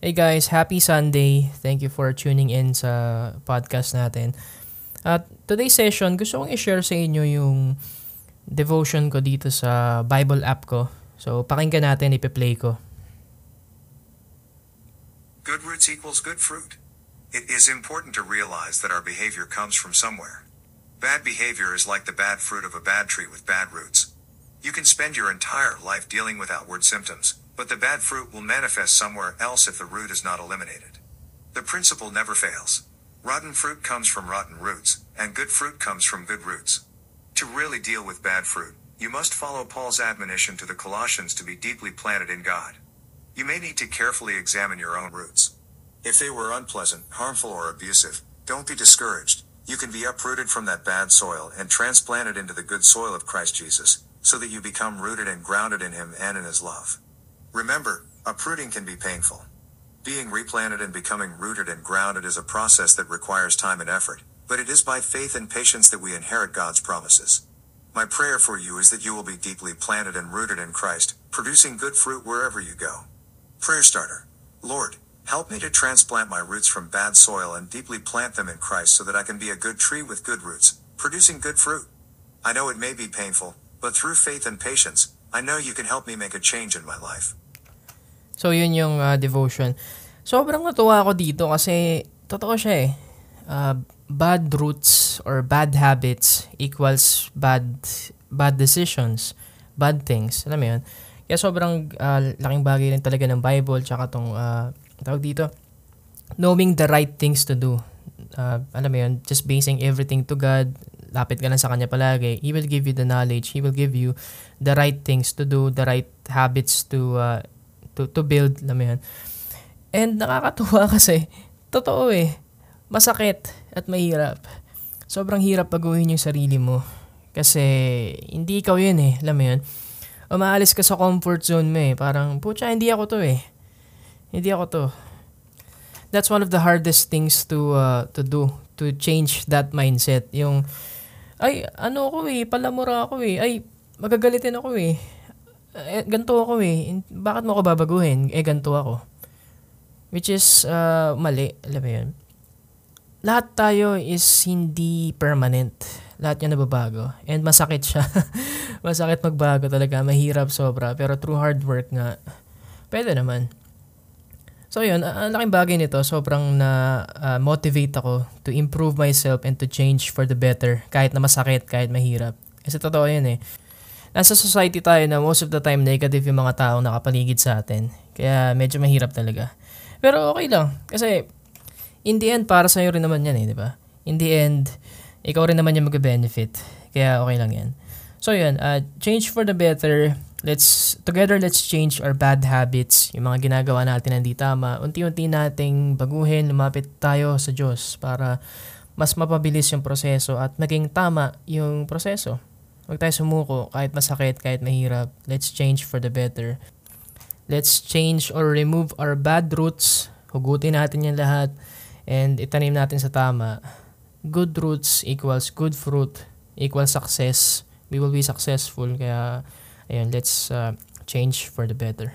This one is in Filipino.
Hey guys, happy Sunday. Thank you for tuning in sa podcast natin. At today's session, gusto kong i-share sa inyo yung devotion ko dito sa Bible app ko. So, pakinggan natin, ipi-play ko. Good roots equals good fruit. It is important to realize that our behavior comes from somewhere. Bad behavior is like the bad fruit of a bad tree with bad roots. You can spend your entire life dealing with outward symptoms, but the bad fruit will manifest somewhere else if the root is not eliminated. The principle never fails. Rotten fruit comes from rotten roots, and good fruit comes from good roots. To really deal with bad fruit, you must follow Paul's admonition to the Colossians to be deeply planted in God. You may need to carefully examine your own roots. If they were unpleasant, harmful, or abusive, don't be discouraged. You can be uprooted from that bad soil and transplanted into the good soil of Christ Jesus, so that you become rooted and grounded in Him and in His love. Remember, uprooting can be painful. Being replanted and becoming rooted and grounded is a process that requires time and effort, but it is by faith and patience that we inherit God's promises. My prayer for you is that you will be deeply planted and rooted in Christ, producing good fruit wherever you go. Prayer starter. Lord, help me to transplant my roots from bad soil and deeply plant them in Christ so that I can be a good tree with good roots, producing good fruit. I know it may be painful, but through faith and patience, I know you can help me make a change in my life. So, yun yung uh, devotion. Sobrang natuwa ako dito kasi totoo siya eh. Uh, bad roots or bad habits equals bad bad decisions, bad things. Alam mo yun? Kaya sobrang uh, laking bagay rin talaga ng Bible tsaka tong uh, tawag dito, knowing the right things to do. Uh, alam mo yun, just basing everything to God, lapit ka lang sa Kanya palagi, He will give you the knowledge, He will give you the right things to do, the right habits to uh, to, to build, alam mo yun. And nakakatuwa kasi, totoo eh, masakit at mahirap. Sobrang hirap baguhin yung sarili mo. Kasi, hindi ikaw yun eh, alam mo yun. Umaalis ka sa comfort zone mo eh, parang, putya, hindi ako to eh. Hindi ako to. That's one of the hardest things to uh, to do, to change that mindset. Yung, ay, ano ako eh, palamura ako eh, ay, magagalitin ako eh. Eh ganto ako eh. Bakit mo ako babaguhin? Eh, ganto ako. Which is, uh, mali. Alam mo yun? Lahat tayo is hindi permanent. Lahat yan nababago. And masakit siya. masakit magbago talaga. Mahirap sobra. Pero through hard work nga, pwede naman. So yun, ang laking bagay nito, sobrang na uh, motivate ako to improve myself and to change for the better kahit na masakit, kahit mahirap. Kasi totoo yun eh. Nasa society tayo na most of the time negative yung mga taong nakapaligid sa atin. Kaya medyo mahirap talaga. Pero okay lang. Kasi in the end, para sa'yo rin naman yan eh, di ba? In the end, ikaw rin naman yung mag-benefit. Kaya okay lang yan. So yun, uh, change for the better let's together let's change our bad habits, yung mga ginagawa natin na hindi tama. Unti-unti nating baguhin, lumapit tayo sa Diyos para mas mapabilis yung proseso at maging tama yung proseso. Huwag tayo sumuko kahit masakit, kahit mahirap. Let's change for the better. Let's change or remove our bad roots. Hugutin natin yung lahat and itanim natin sa tama. Good roots equals good fruit equals success. We will be successful kaya Ayun, let's uh, change for the better.